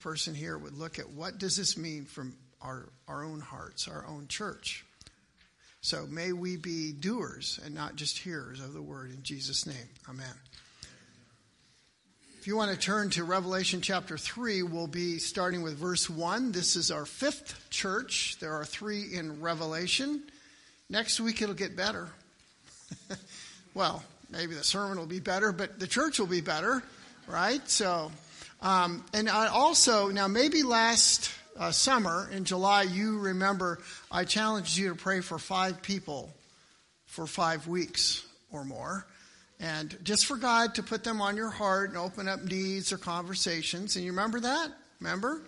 person here would look at what does this mean from our, our own hearts, our own church. So may we be doers and not just hearers of the word in Jesus' name. Amen. If you want to turn to Revelation chapter 3, we'll be starting with verse 1. This is our fifth church. There are three in Revelation. Next week it'll get better. well, maybe the sermon will be better, but the church will be better, right? So um, and I also, now maybe last uh, summer in July, you remember I challenged you to pray for five people for five weeks or more. And just for God to put them on your heart and open up needs or conversations. And you remember that? Remember?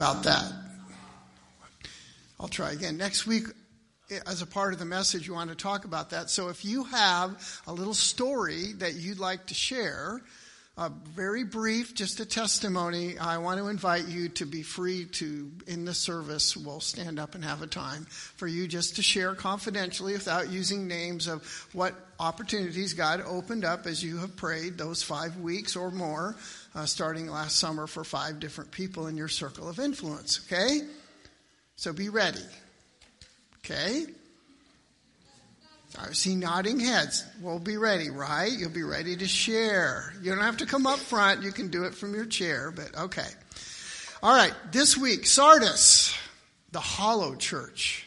About that. I'll try again. Next week, as a part of the message, you want to talk about that. So if you have a little story that you'd like to share, uh, very brief, just a testimony, I want to invite you to be free to, in the service, we'll stand up and have a time for you just to share confidentially without using names of what opportunities God opened up as you have prayed those five weeks or more, uh, starting last summer for five different people in your circle of influence, okay? So be ready. Okay? I see nodding heads. We'll be ready, right? You'll be ready to share. You don't have to come up front. You can do it from your chair, but okay. All right. This week, Sardis, the hollow church.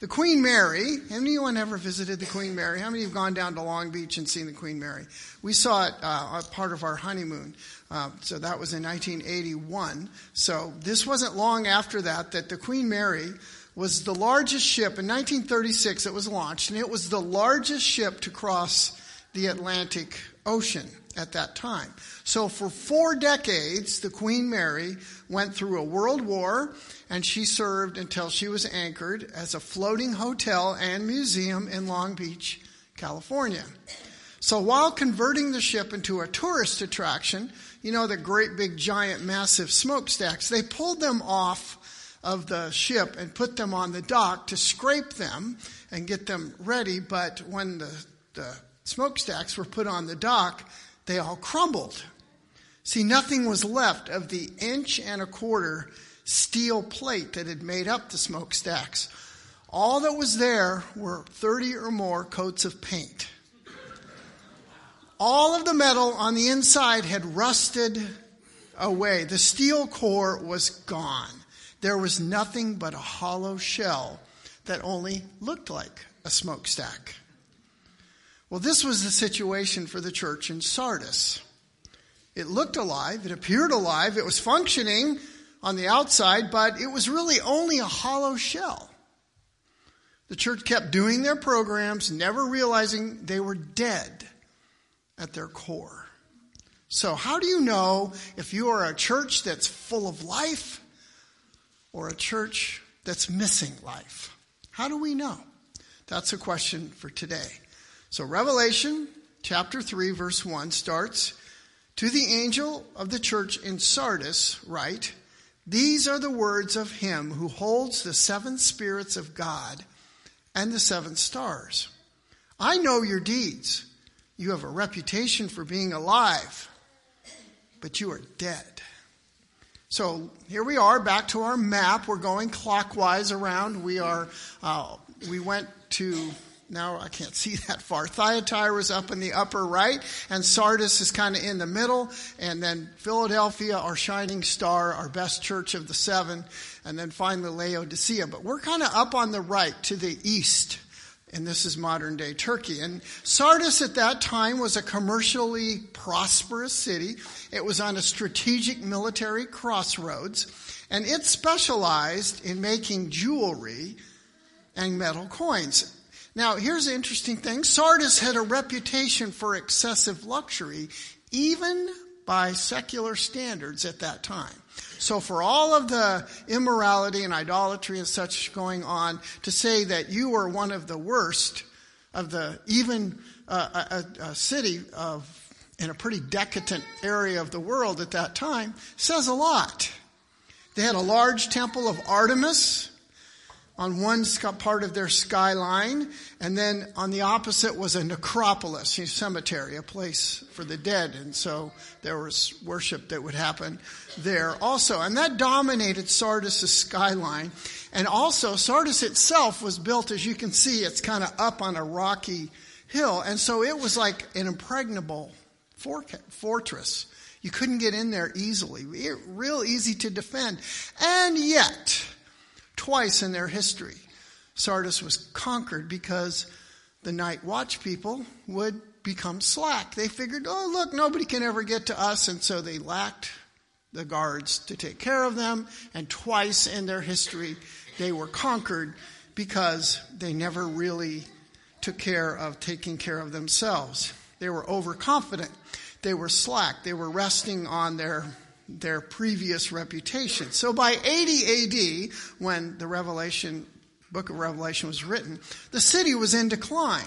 The Queen Mary. Anyone ever visited the Queen Mary? How many have gone down to Long Beach and seen the Queen Mary? We saw it uh, part of our honeymoon. Uh, so that was in 1981. So this wasn't long after that that the Queen Mary was the largest ship in 1936 it was launched and it was the largest ship to cross the Atlantic Ocean at that time. So for four decades, the Queen Mary went through a world war and she served until she was anchored as a floating hotel and museum in Long Beach, California. So while converting the ship into a tourist attraction, you know, the great big giant massive smokestacks, they pulled them off of the ship and put them on the dock to scrape them and get them ready. But when the, the smokestacks were put on the dock, they all crumbled. See, nothing was left of the inch and a quarter steel plate that had made up the smokestacks. All that was there were 30 or more coats of paint. All of the metal on the inside had rusted away. The steel core was gone there was nothing but a hollow shell that only looked like a smokestack. Well, this was the situation for the church in Sardis. It looked alive, it appeared alive, it was functioning on the outside, but it was really only a hollow shell. The church kept doing their programs, never realizing they were dead at their core. So, how do you know if you are a church that's full of life or a church that's missing life? How do we know? That's a question for today. So, Revelation chapter 3, verse 1 starts To the angel of the church in Sardis, write, These are the words of him who holds the seven spirits of God and the seven stars. I know your deeds. You have a reputation for being alive, but you are dead. So here we are, back to our map. We're going clockwise around. We are, uh, we went to, now I can't see that far. Thyatira was up in the upper right, and Sardis is kind of in the middle, and then Philadelphia, our shining star, our best church of the seven, and then finally Laodicea. But we're kind of up on the right to the east and this is modern day Turkey. And Sardis at that time was a commercially prosperous city. It was on a strategic military crossroads, and it specialized in making jewelry and metal coins. Now, here's the interesting thing Sardis had a reputation for excessive luxury, even by secular standards at that time. So, for all of the immorality and idolatry and such going on, to say that you were one of the worst of the, even uh, a, a city of, in a pretty decadent area of the world at that time, says a lot. They had a large temple of Artemis. On one part of their skyline, and then on the opposite was a necropolis, a cemetery, a place for the dead. And so there was worship that would happen there also. And that dominated Sardis' skyline. And also, Sardis itself was built, as you can see, it's kind of up on a rocky hill. And so it was like an impregnable fortress. You couldn't get in there easily. Real easy to defend. And yet, Twice in their history, Sardis was conquered because the night watch people would become slack. They figured, oh, look, nobody can ever get to us. And so they lacked the guards to take care of them. And twice in their history, they were conquered because they never really took care of taking care of themselves. They were overconfident. They were slack. They were resting on their their previous reputation. So by 80 AD, when the Revelation, book of Revelation was written, the city was in decline.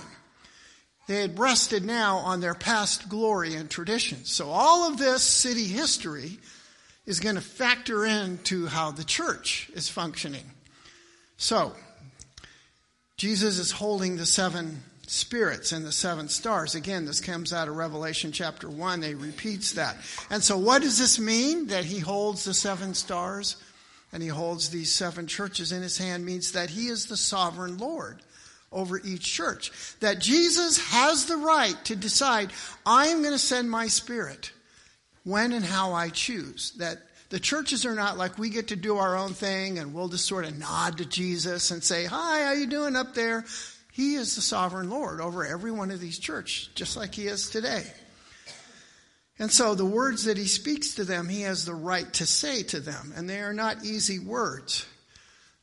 They had rested now on their past glory and traditions. So all of this city history is going to factor into how the church is functioning. So, Jesus is holding the seven spirits and the seven stars. Again, this comes out of Revelation chapter 1. They repeats that. And so what does this mean that he holds the seven stars and he holds these seven churches in his hand means that he is the sovereign Lord over each church. That Jesus has the right to decide, I'm going to send my spirit when and how I choose. That the churches are not like we get to do our own thing and we'll just sort of nod to Jesus and say, Hi, how you doing up there? He is the sovereign Lord over every one of these churches, just like he is today. And so the words that he speaks to them, he has the right to say to them, and they are not easy words.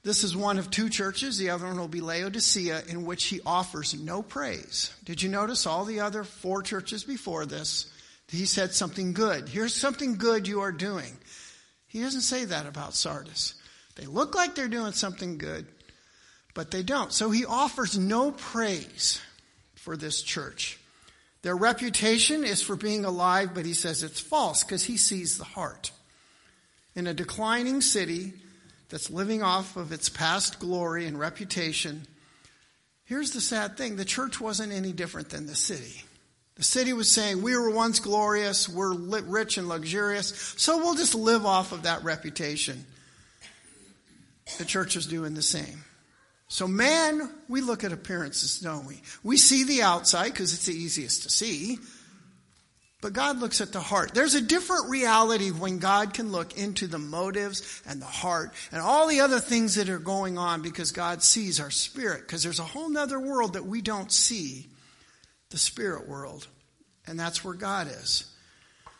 This is one of two churches. The other one will be Laodicea, in which he offers no praise. Did you notice all the other four churches before this? He said something good. Here's something good you are doing. He doesn't say that about Sardis. They look like they're doing something good, but they don't. So he offers no praise for this church. Their reputation is for being alive, but he says it's false because he sees the heart. In a declining city that's living off of its past glory and reputation, here's the sad thing the church wasn't any different than the city. The city was saying, We were once glorious, we're rich and luxurious, so we'll just live off of that reputation. The church is doing the same. So, man, we look at appearances, don't we? We see the outside because it's the easiest to see. But God looks at the heart. There's a different reality when God can look into the motives and the heart and all the other things that are going on because God sees our spirit. Because there's a whole other world that we don't see, the spirit world. And that's where God is.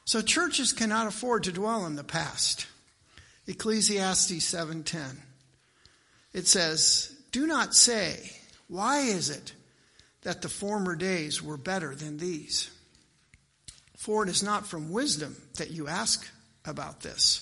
So churches cannot afford to dwell in the past. Ecclesiastes 7:10. It says, do not say, Why is it that the former days were better than these? For it is not from wisdom that you ask about this.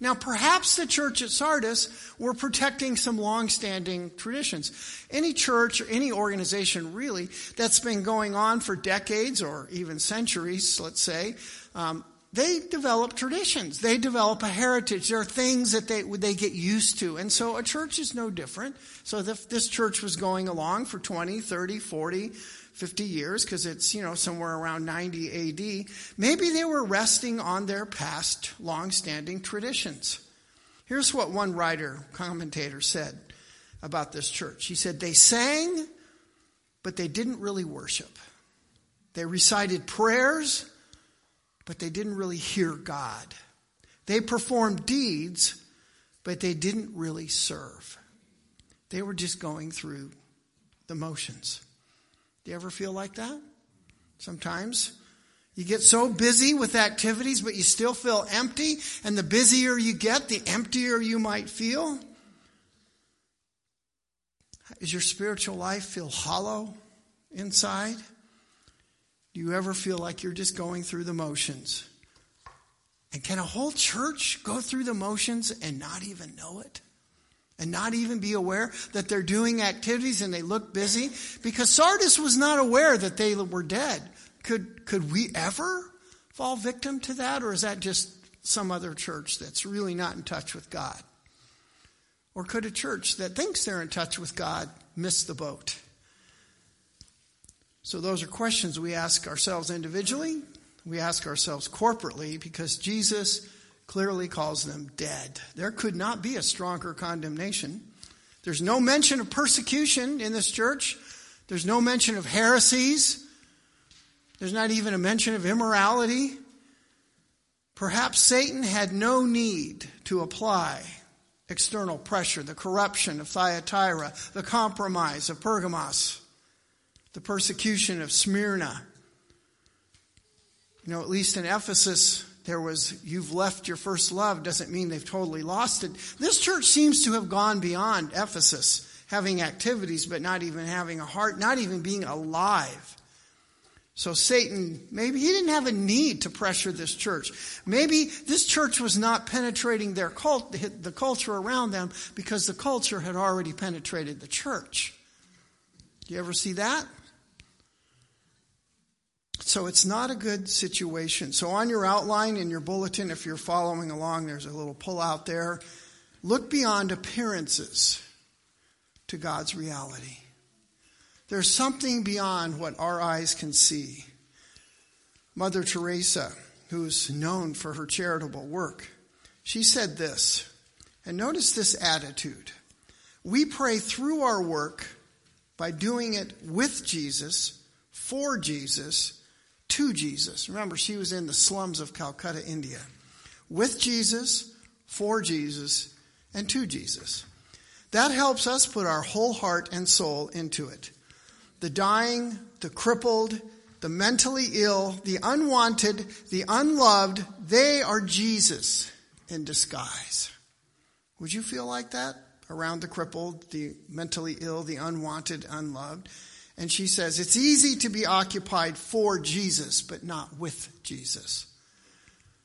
Now, perhaps the church at Sardis were protecting some long-standing traditions. Any church or any organization, really, that's been going on for decades or even centuries, let's say, um, they develop traditions. They develop a heritage. There are things that they, they get used to. And so a church is no different. So if this church was going along for 20, 30, 40, 50 years, because it's, you know, somewhere around 90 AD, maybe they were resting on their past long-standing traditions. Here's what one writer, commentator said about this church. He said, they sang, but they didn't really worship. They recited prayers, but they didn't really hear God. They performed deeds, but they didn't really serve. They were just going through the motions. Do you ever feel like that? Sometimes you get so busy with activities, but you still feel empty, and the busier you get, the emptier you might feel. Does your spiritual life feel hollow inside? Do you ever feel like you're just going through the motions? And can a whole church go through the motions and not even know it? And not even be aware that they're doing activities and they look busy? Because Sardis was not aware that they were dead. Could, could we ever fall victim to that? Or is that just some other church that's really not in touch with God? Or could a church that thinks they're in touch with God miss the boat? So, those are questions we ask ourselves individually, we ask ourselves corporately, because Jesus clearly calls them dead. There could not be a stronger condemnation. There's no mention of persecution in this church, there's no mention of heresies, there's not even a mention of immorality. Perhaps Satan had no need to apply external pressure, the corruption of Thyatira, the compromise of Pergamos, the persecution of Smyrna. You know, at least in Ephesus, there was, you've left your first love doesn't mean they've totally lost it. This church seems to have gone beyond Ephesus, having activities, but not even having a heart, not even being alive. So Satan, maybe he didn't have a need to pressure this church. Maybe this church was not penetrating their cult, the culture around them because the culture had already penetrated the church. Do you ever see that? So it's not a good situation. So on your outline in your bulletin, if you're following along, there's a little pull out there. Look beyond appearances to God's reality. There's something beyond what our eyes can see. Mother Teresa, who's known for her charitable work, she said this, and notice this attitude. We pray through our work by doing it with Jesus, for Jesus, to Jesus. Remember, she was in the slums of Calcutta, India. With Jesus, for Jesus, and to Jesus. That helps us put our whole heart and soul into it the dying, the crippled, the mentally ill, the unwanted, the unloved, they are Jesus in disguise. Would you feel like that around the crippled, the mentally ill, the unwanted, unloved? And she says, it's easy to be occupied for Jesus, but not with Jesus.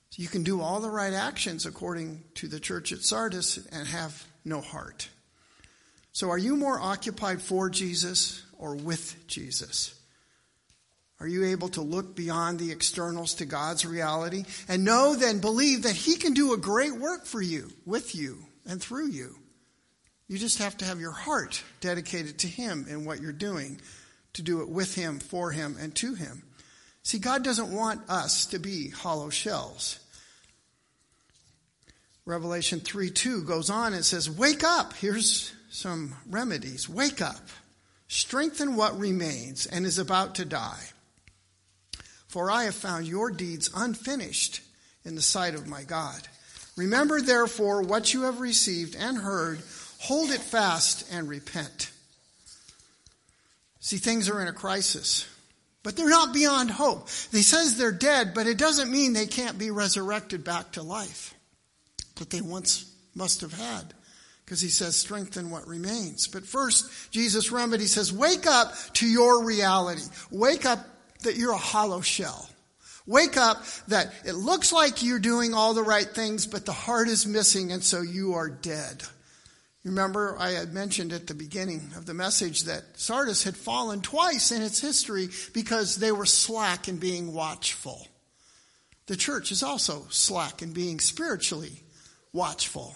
So You can do all the right actions according to the church at Sardis and have no heart. So, are you more occupied for Jesus or with Jesus? Are you able to look beyond the externals to God's reality and know then, believe that He can do a great work for you, with you, and through you? You just have to have your heart dedicated to Him in what you're doing, to do it with Him, for Him, and to Him. See, God doesn't want us to be hollow shells. Revelation 3 2 goes on and says, Wake up. Here's some remedies. Wake up. Strengthen what remains and is about to die. For I have found your deeds unfinished in the sight of my God. Remember, therefore, what you have received and heard, hold it fast and repent. See, things are in a crisis, but they're not beyond hope. He says they're dead, but it doesn't mean they can't be resurrected back to life that they once must have had because he says, strengthen what remains. But first, Jesus' remedy says, wake up to your reality. Wake up that you're a hollow shell. Wake up that it looks like you're doing all the right things, but the heart is missing, and so you are dead. Remember, I had mentioned at the beginning of the message that Sardis had fallen twice in its history because they were slack in being watchful. The church is also slack in being spiritually watchful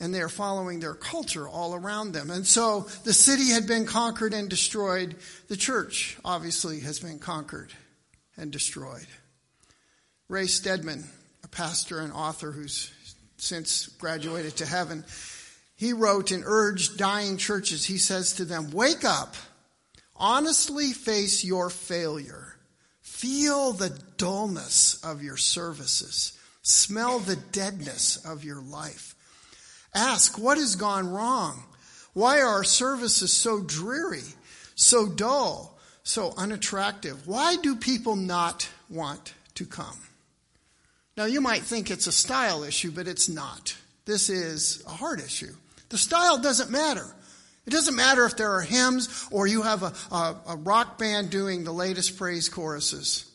and they are following their culture all around them. And so the city had been conquered and destroyed. The church, obviously, has been conquered and destroyed. Ray Stedman, a pastor and author who's since graduated to heaven, he wrote and urged dying churches, he says to them, Wake up, honestly face your failure, feel the dullness of your services, smell the deadness of your life. Ask what has gone wrong? Why are our services so dreary, so dull, so unattractive? Why do people not want to come? Now, you might think it's a style issue, but it's not. This is a heart issue. The style doesn't matter. It doesn't matter if there are hymns or you have a, a, a rock band doing the latest praise choruses.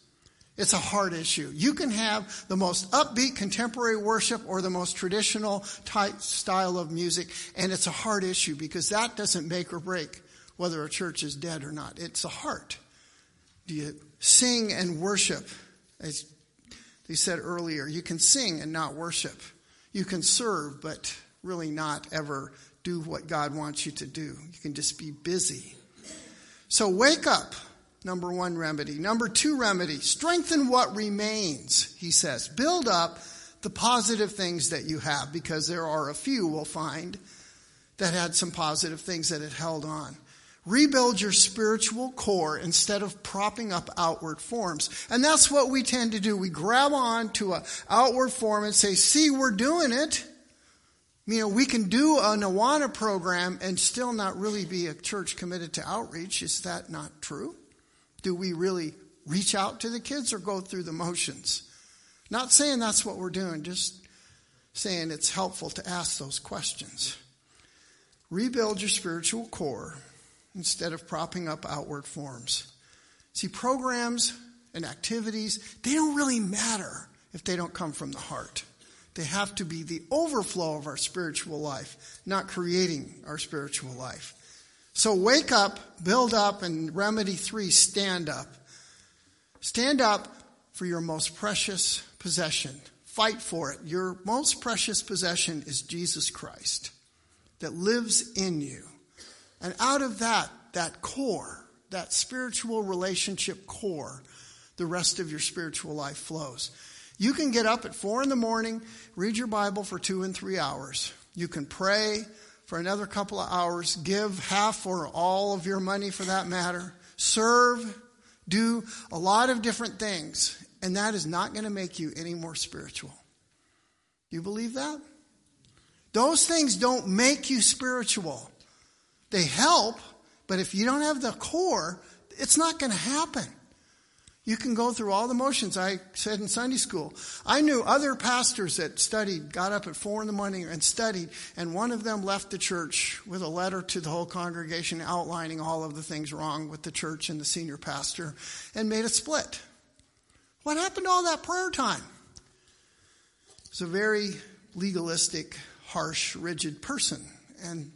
It's a heart issue. You can have the most upbeat contemporary worship or the most traditional type style of music, and it's a heart issue because that doesn't make or break whether a church is dead or not. It's a heart. Do you sing and worship? As they said earlier, you can sing and not worship. You can serve, but really not ever do what God wants you to do. You can just be busy. So wake up, number one remedy. Number two remedy, strengthen what remains, he says. Build up the positive things that you have, because there are a few we'll find that had some positive things that it held on. Rebuild your spiritual core instead of propping up outward forms. And that's what we tend to do. We grab on to an outward form and say, see, we're doing it. You know, we can do a Awana program and still not really be a church committed to outreach. Is that not true? Do we really reach out to the kids or go through the motions? Not saying that's what we're doing, just saying it's helpful to ask those questions. Rebuild your spiritual core instead of propping up outward forms. See, programs and activities, they don't really matter if they don't come from the heart. They have to be the overflow of our spiritual life, not creating our spiritual life. So wake up, build up, and remedy three, stand up. Stand up for your most precious possession. Fight for it. Your most precious possession is Jesus Christ that lives in you. And out of that, that core, that spiritual relationship core, the rest of your spiritual life flows. You can get up at four in the morning, read your Bible for two and three hours. You can pray for another couple of hours, give half or all of your money for that matter, serve, do a lot of different things, and that is not going to make you any more spiritual. Do you believe that? Those things don't make you spiritual. They help, but if you don't have the core, it's not going to happen. You can go through all the motions. I said in Sunday school, I knew other pastors that studied, got up at four in the morning and studied, and one of them left the church with a letter to the whole congregation outlining all of the things wrong with the church and the senior pastor and made a split. What happened to all that prayer time? It's a very legalistic, harsh, rigid person. And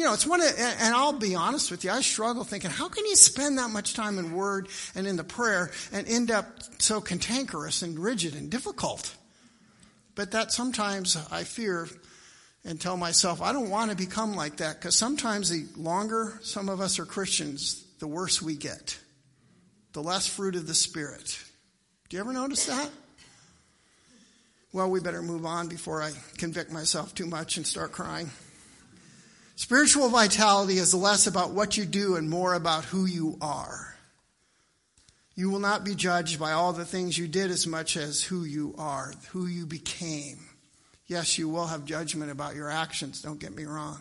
you know, it's one of, and I'll be honest with you, I struggle thinking, how can you spend that much time in word and in the prayer and end up so cantankerous and rigid and difficult? But that sometimes I fear and tell myself, I don't want to become like that because sometimes the longer some of us are Christians, the worse we get. The less fruit of the Spirit. Do you ever notice that? Well, we better move on before I convict myself too much and start crying. Spiritual vitality is less about what you do and more about who you are. You will not be judged by all the things you did as much as who you are, who you became. Yes, you will have judgment about your actions, don't get me wrong.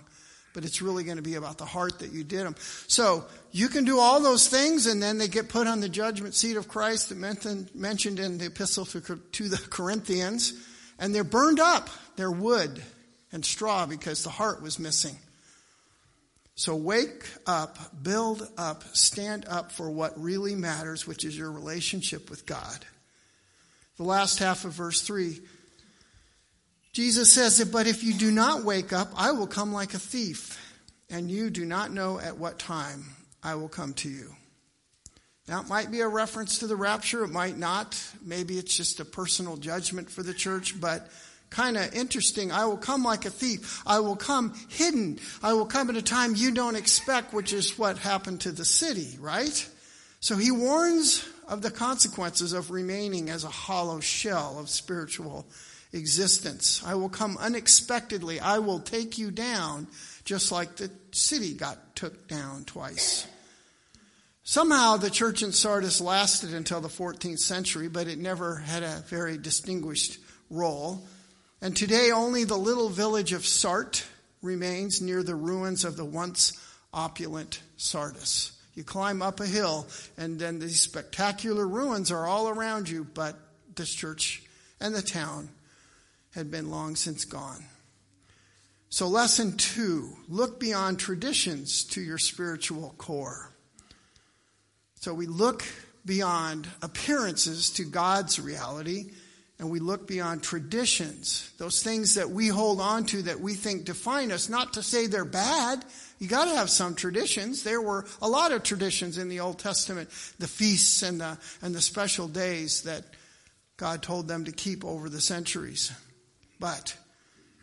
But it's really going to be about the heart that you did them. So you can do all those things and then they get put on the judgment seat of Christ that mentioned in the epistle to the Corinthians and they're burned up. They're wood and straw because the heart was missing. So wake up, build up, stand up for what really matters, which is your relationship with God. The last half of verse 3, Jesus says but if you do not wake up, I will come like a thief, and you do not know at what time I will come to you. Now, it might be a reference to the rapture, it might not. Maybe it's just a personal judgment for the church, but kind of interesting. I will come like a thief. I will come hidden. I will come at a time you don't expect, which is what happened to the city, right? So he warns of the consequences of remaining as a hollow shell of spiritual existence. I will come unexpectedly. I will take you down just like the city got took down twice. Somehow the church in Sardis lasted until the 14th century, but it never had a very distinguished role. And today only the little village of Sart remains near the ruins of the once opulent Sardis. You climb up a hill, and then these spectacular ruins are all around you, but this church and the town had been long since gone. So, lesson two look beyond traditions to your spiritual core. So, we look beyond appearances to God's reality and we look beyond traditions, those things that we hold on to that we think define us, not to say they're bad. You got to have some traditions. There were a lot of traditions in the Old Testament, the feasts and the, and the special days that God told them to keep over the centuries. But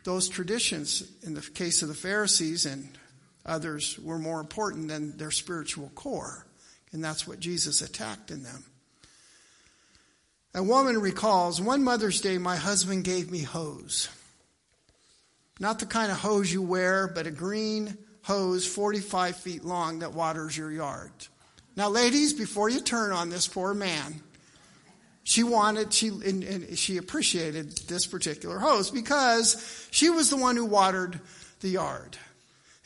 those traditions, in the case of the Pharisees and others, were more important than their spiritual core. And that's what Jesus attacked in them. A woman recalls, one Mother's Day, my husband gave me hose. Not the kind of hose you wear, but a green hose 45 feet long that waters your yard. Now, ladies, before you turn on this poor man, she wanted, she, and, and she appreciated this particular hose because she was the one who watered the yard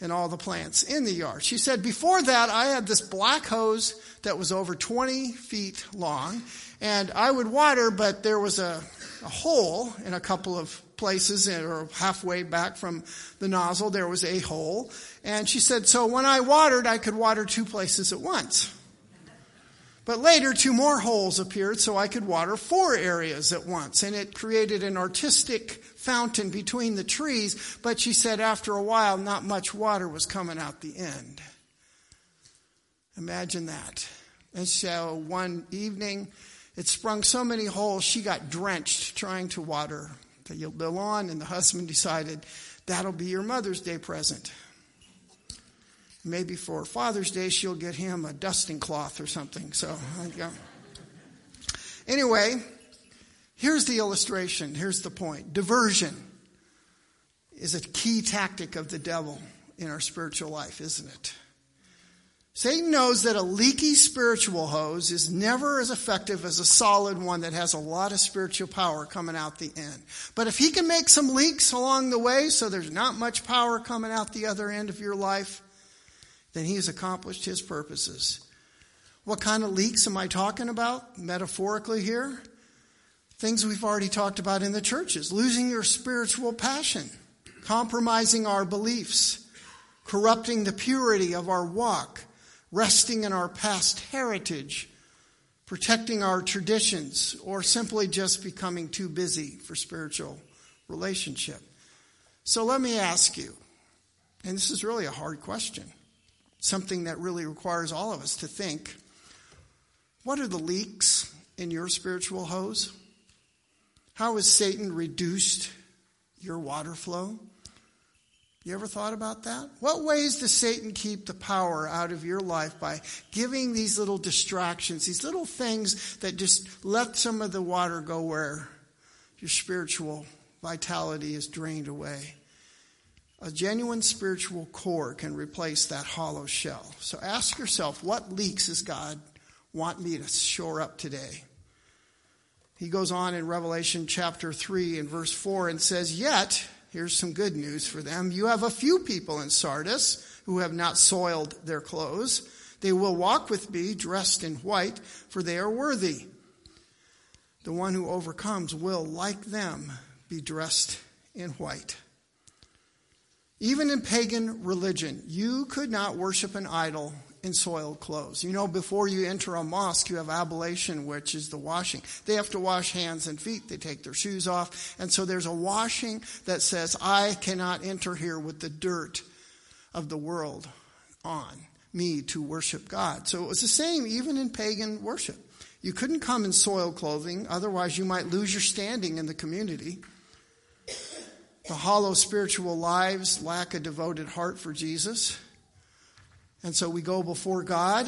and all the plants in the yard. She said, before that, I had this black hose that was over 20 feet long, and I would water, but there was a, a hole in a couple of places, or halfway back from the nozzle, there was a hole. And she said, so when I watered, I could water two places at once. But later, two more holes appeared so I could water four areas at once. And it created an artistic fountain between the trees. But she said after a while, not much water was coming out the end. Imagine that. And so one evening, it sprung so many holes, she got drenched trying to water the lawn. And the husband decided, that'll be your Mother's Day present. Maybe for Father's Day, she'll get him a dusting cloth or something. So, anyway, here's the illustration. Here's the point. Diversion is a key tactic of the devil in our spiritual life, isn't it? Satan knows that a leaky spiritual hose is never as effective as a solid one that has a lot of spiritual power coming out the end. But if he can make some leaks along the way so there's not much power coming out the other end of your life, then he has accomplished his purposes. What kind of leaks am I talking about metaphorically here? Things we've already talked about in the churches losing your spiritual passion, compromising our beliefs, corrupting the purity of our walk, resting in our past heritage, protecting our traditions, or simply just becoming too busy for spiritual relationship. So let me ask you, and this is really a hard question something that really requires all of us to think what are the leaks in your spiritual hose? How has Satan reduced your water flow? You ever thought about that? What ways does Satan keep the power out of your life by giving these little distractions, these little things that just let some of the water go where your spiritual vitality is drained away? A genuine spiritual core can replace that hollow shell. So ask yourself, what leaks does God want me to shore up today? He goes on in Revelation chapter 3 and verse 4 and says, Yet, here's some good news for them. You have a few people in Sardis who have not soiled their clothes. They will walk with me dressed in white, for they are worthy. The one who overcomes will, like them, be dressed in white. Even in pagan religion, you could not worship an idol in soiled clothes. You know, before you enter a mosque, you have ablution, which is the washing. They have to wash hands and feet. They take their shoes off. And so there's a washing that says, I cannot enter here with the dirt of the world on me to worship God. So it was the same even in pagan worship. You couldn't come in soiled clothing, otherwise you might lose your standing in the community. The hollow spiritual lives lack a devoted heart for Jesus. And so we go before God.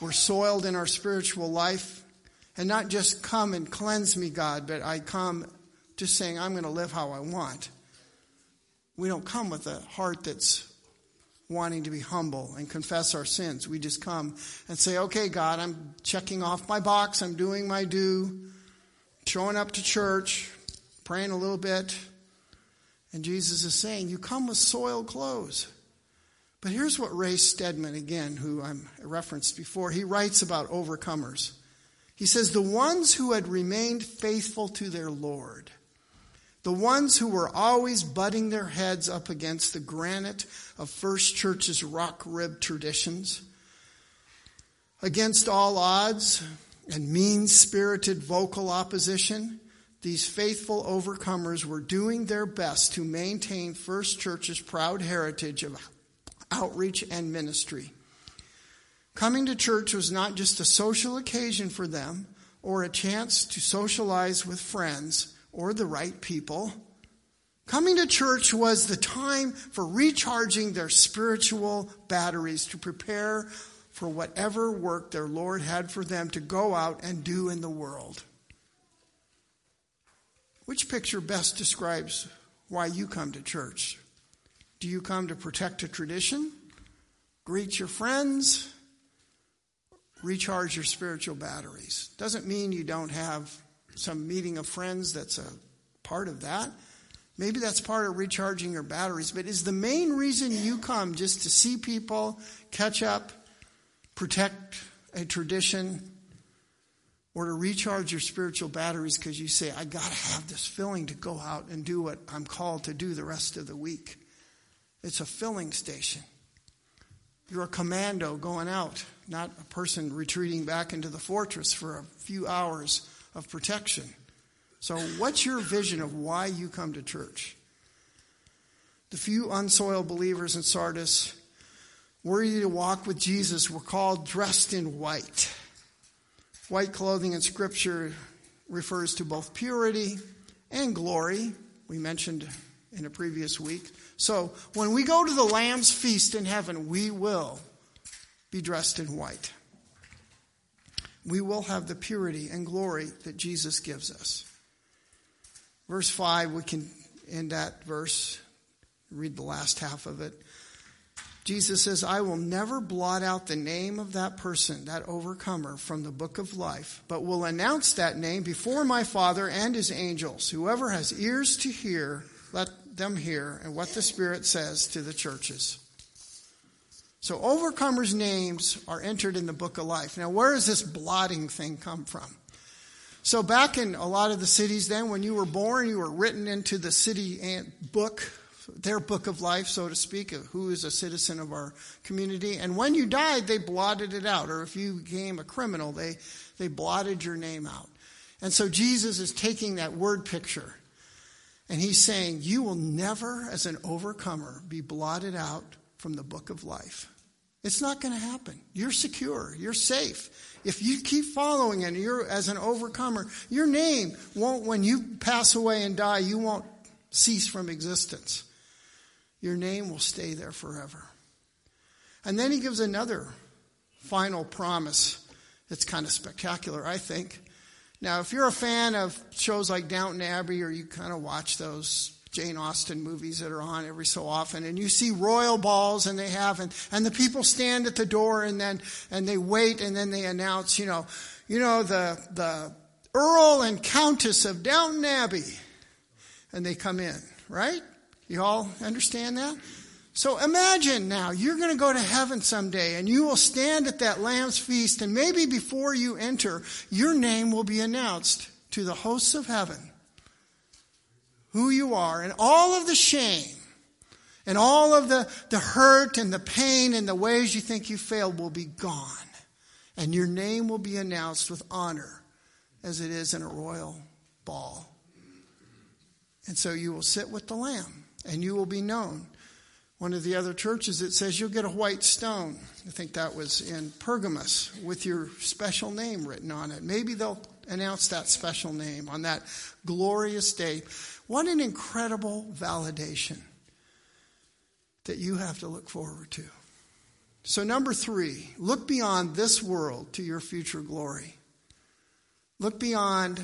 We're soiled in our spiritual life. And not just come and cleanse me, God, but I come just saying, I'm going to live how I want. We don't come with a heart that's wanting to be humble and confess our sins. We just come and say, okay, God, I'm checking off my box. I'm doing my due, showing up to church, praying a little bit, and Jesus is saying, You come with soiled clothes. But here's what Ray Stedman, again, who I referenced before, he writes about overcomers. He says, The ones who had remained faithful to their Lord, the ones who were always butting their heads up against the granite of First Church's rock ribbed traditions, against all odds and mean spirited vocal opposition, these faithful overcomers were doing their best to maintain First Church's proud heritage of outreach and ministry. Coming to church was not just a social occasion for them or a chance to socialize with friends or the right people. Coming to church was the time for recharging their spiritual batteries to prepare for whatever work their Lord had for them to go out and do in the world. Which picture best describes why you come to church? Do you come to protect a tradition, greet your friends, recharge your spiritual batteries? Doesn't mean you don't have some meeting of friends that's a part of that. Maybe that's part of recharging your batteries, but is the main reason you come just to see people, catch up, protect a tradition, or to recharge your spiritual batteries because you say, I got to have this filling to go out and do what I'm called to do the rest of the week. It's a filling station. You're a commando going out, not a person retreating back into the fortress for a few hours of protection. So, what's your vision of why you come to church? The few unsoiled believers in Sardis, worthy to walk with Jesus, were called dressed in white. White clothing in Scripture refers to both purity and glory. We mentioned in a previous week. So, when we go to the Lamb's feast in heaven, we will be dressed in white. We will have the purity and glory that Jesus gives us. Verse 5, we can end that verse, read the last half of it. Jesus says, I will never blot out the name of that person, that overcomer, from the book of life, but will announce that name before my Father and his angels. Whoever has ears to hear, let them hear, and what the Spirit says to the churches. So, overcomers' names are entered in the book of life. Now, where does this blotting thing come from? So back in a lot of the cities then, when you were born, you were written into the city book, their book of life, so to speak, of who is a citizen of our community. And when you died, they blotted it out. Or if you became a criminal, they, they blotted your name out. And so Jesus is taking that word picture and he's saying, You will never, as an overcomer, be blotted out from the book of life. It's not going to happen. You're secure. You're safe. If you keep following and you're as an overcomer, your name won't, when you pass away and die, you won't cease from existence. Your name will stay there forever. And then he gives another final promise It's kind of spectacular, I think. Now, if you're a fan of shows like Downton Abbey or you kind of watch those Jane Austen movies that are on every so often, and you see royal balls, and they have, and, and the people stand at the door, and then and they wait, and then they announce, you know, you know the the Earl and Countess of Downton Abbey, and they come in, right? You all understand that? So imagine now you're going to go to heaven someday and you will stand at that lamb's feast and maybe before you enter, your name will be announced to the hosts of heaven who you are and all of the shame and all of the, the hurt and the pain and the ways you think you failed will be gone. And your name will be announced with honor as it is in a royal ball. And so you will sit with the Lamb and you will be known. One of the other churches, it says you'll get a white stone. I think that was in Pergamos with your special name written on it. Maybe they'll announce that special name on that glorious day. What an incredible validation that you have to look forward to. So, number three, look beyond this world to your future glory. Look beyond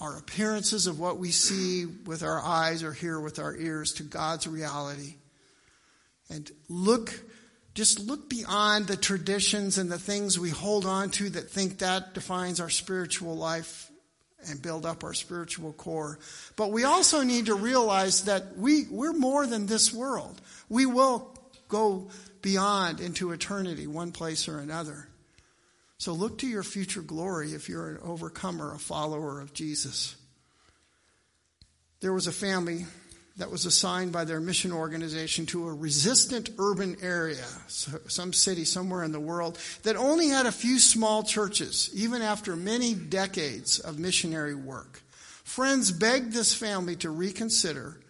our appearances of what we see with our eyes or hear with our ears to God's reality. And look, just look beyond the traditions and the things we hold on to that think that defines our spiritual life and build up our spiritual core. But we also need to realize that we, we're more than this world. We will go beyond into eternity, one place or another. So look to your future glory if you're an overcomer, a follower of Jesus. There was a family that was assigned by their mission organization to a resistant urban area, some city somewhere in the world, that only had a few small churches, even after many decades of missionary work. Friends begged this family to reconsider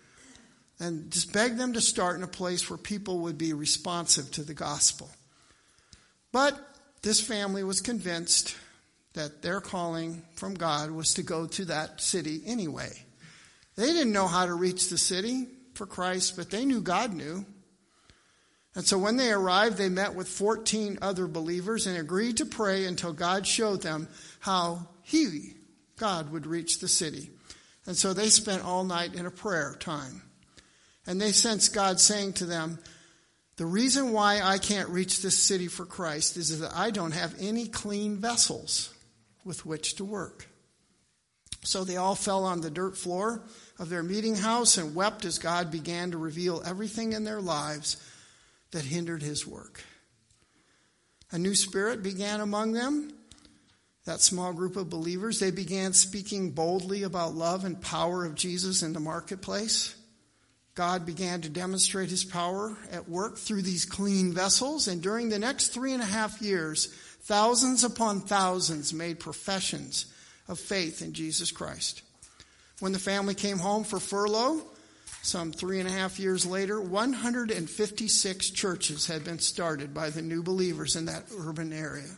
and just begged them to start in a place where people would be responsive to the gospel. But this family was convinced that their calling from God was to go to that city anyway. They didn't know how to reach the city for Christ, but they knew God knew. And so when they arrived, they met with 14 other believers and agreed to pray until God showed them how He, God, would reach the city. And so they spent all night in a prayer time. And they sensed God saying to them, The reason why I can't reach this city for Christ is that I don't have any clean vessels with which to work. So they all fell on the dirt floor of their meeting house and wept as God began to reveal everything in their lives that hindered his work. A new spirit began among them. That small group of believers, they began speaking boldly about love and power of Jesus in the marketplace. God began to demonstrate his power at work through these clean vessels. And during the next three and a half years, thousands upon thousands made professions of faith in Jesus Christ. When the family came home for furlough, some three and a half years later, 156 churches had been started by the new believers in that urban area.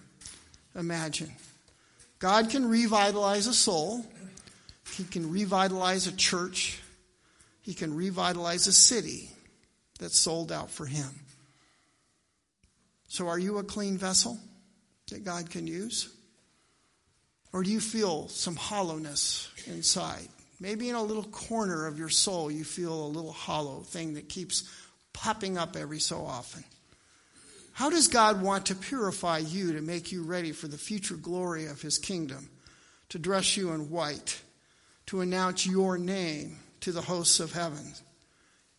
Imagine. God can revitalize a soul, He can revitalize a church, He can revitalize a city that's sold out for Him. So, are you a clean vessel that God can use? Or do you feel some hollowness inside? Maybe in a little corner of your soul, you feel a little hollow thing that keeps popping up every so often. How does God want to purify you to make you ready for the future glory of His kingdom? To dress you in white, to announce your name to the hosts of heaven?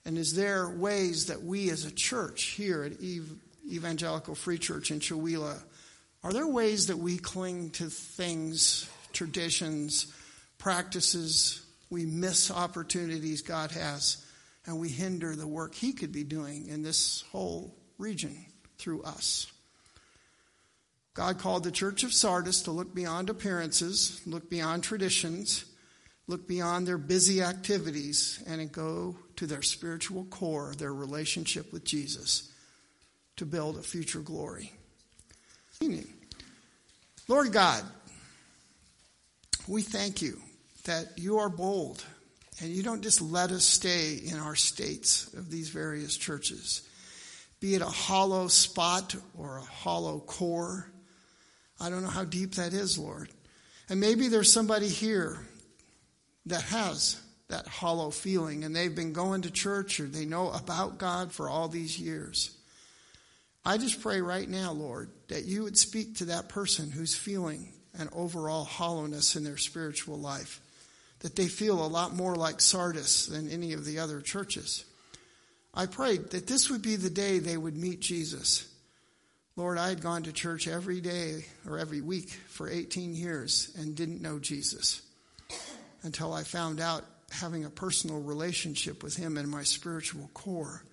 And is there ways that we as a church here at Evangelical Free Church in Chewelah, are there ways that we cling to things, traditions, practices, we miss opportunities God has, and we hinder the work He could be doing in this whole region through us. God called the church of Sardis to look beyond appearances, look beyond traditions, look beyond their busy activities, and go to their spiritual core, their relationship with Jesus, to build a future glory. Lord God, we thank you that you are bold and you don't just let us stay in our states of these various churches, be it a hollow spot or a hollow core. I don't know how deep that is, Lord. And maybe there's somebody here that has that hollow feeling and they've been going to church or they know about God for all these years. I just pray right now, Lord, that you would speak to that person who's feeling an overall hollowness in their spiritual life that they feel a lot more like Sardis than any of the other churches. I prayed that this would be the day they would meet Jesus. Lord, I had gone to church every day or every week for 18 years and didn't know Jesus until I found out having a personal relationship with Him in my spiritual core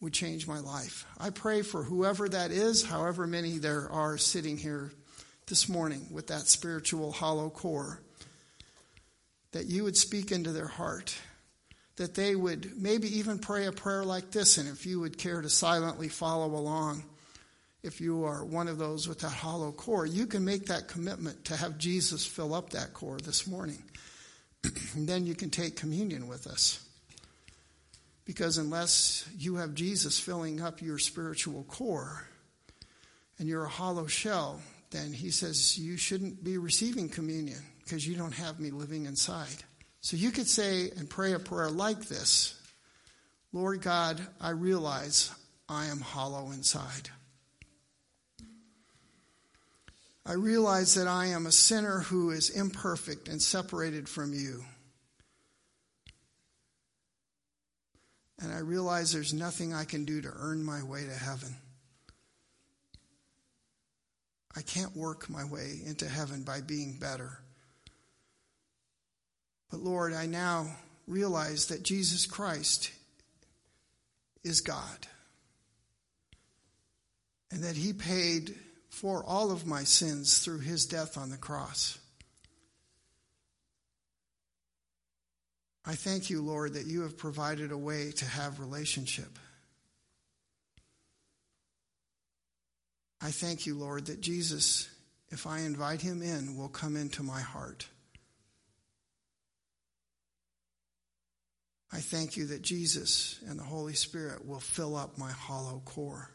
would change my life. I pray for whoever that is, however many there are sitting here this morning with that spiritual hollow core that you would speak into their heart, that they would maybe even pray a prayer like this, and if you would care to silently follow along, if you are one of those with that hollow core, you can make that commitment to have Jesus fill up that core this morning. then you can take communion with us. Because unless you have Jesus filling up your spiritual core and you're a hollow shell, then he says you shouldn't be receiving communion because you don't have me living inside. So you could say and pray a prayer like this Lord God, I realize I am hollow inside. I realize that I am a sinner who is imperfect and separated from you. And I realize there's nothing I can do to earn my way to heaven. I can't work my way into heaven by being better. But Lord, I now realize that Jesus Christ is God and that He paid for all of my sins through His death on the cross. I thank you, Lord, that you have provided a way to have relationship. I thank you, Lord, that Jesus, if I invite him in, will come into my heart. I thank you that Jesus and the Holy Spirit will fill up my hollow core.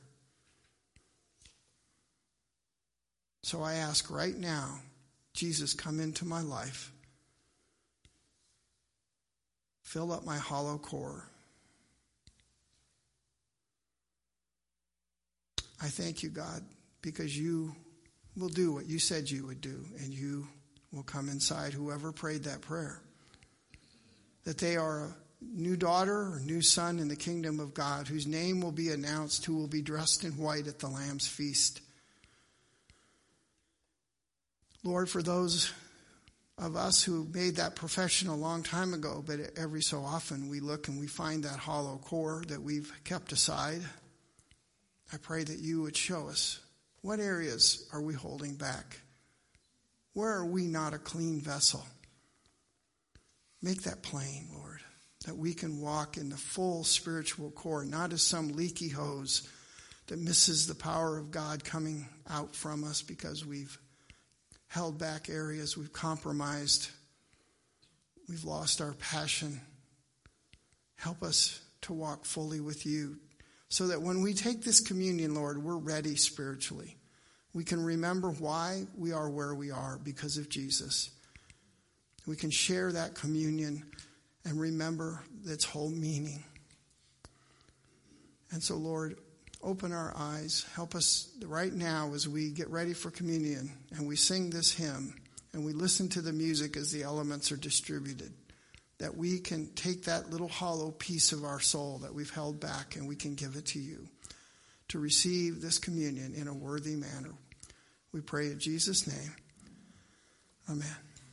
So I ask right now, Jesus, come into my life. Fill up my hollow core. I thank you, God, because you will do what you said you would do, and you will come inside whoever prayed that prayer. That they are new daughter or new son in the kingdom of God, whose name will be announced, who will be dressed in white at the Lamb's feast. Lord, for those of us who made that profession a long time ago, but every so often we look and we find that hollow core that we've kept aside. I pray that you would show us what areas are we holding back? Where are we not a clean vessel? Make that plain, Lord, that we can walk in the full spiritual core, not as some leaky hose that misses the power of God coming out from us because we've held back areas, we've compromised, we've lost our passion. Help us to walk fully with you so that when we take this communion, Lord, we're ready spiritually. We can remember why we are where we are because of Jesus. We can share that communion and remember its whole meaning. And so, Lord, open our eyes. Help us right now as we get ready for communion and we sing this hymn and we listen to the music as the elements are distributed. That we can take that little hollow piece of our soul that we've held back and we can give it to you to receive this communion in a worthy manner. We pray in Jesus' name. Amen.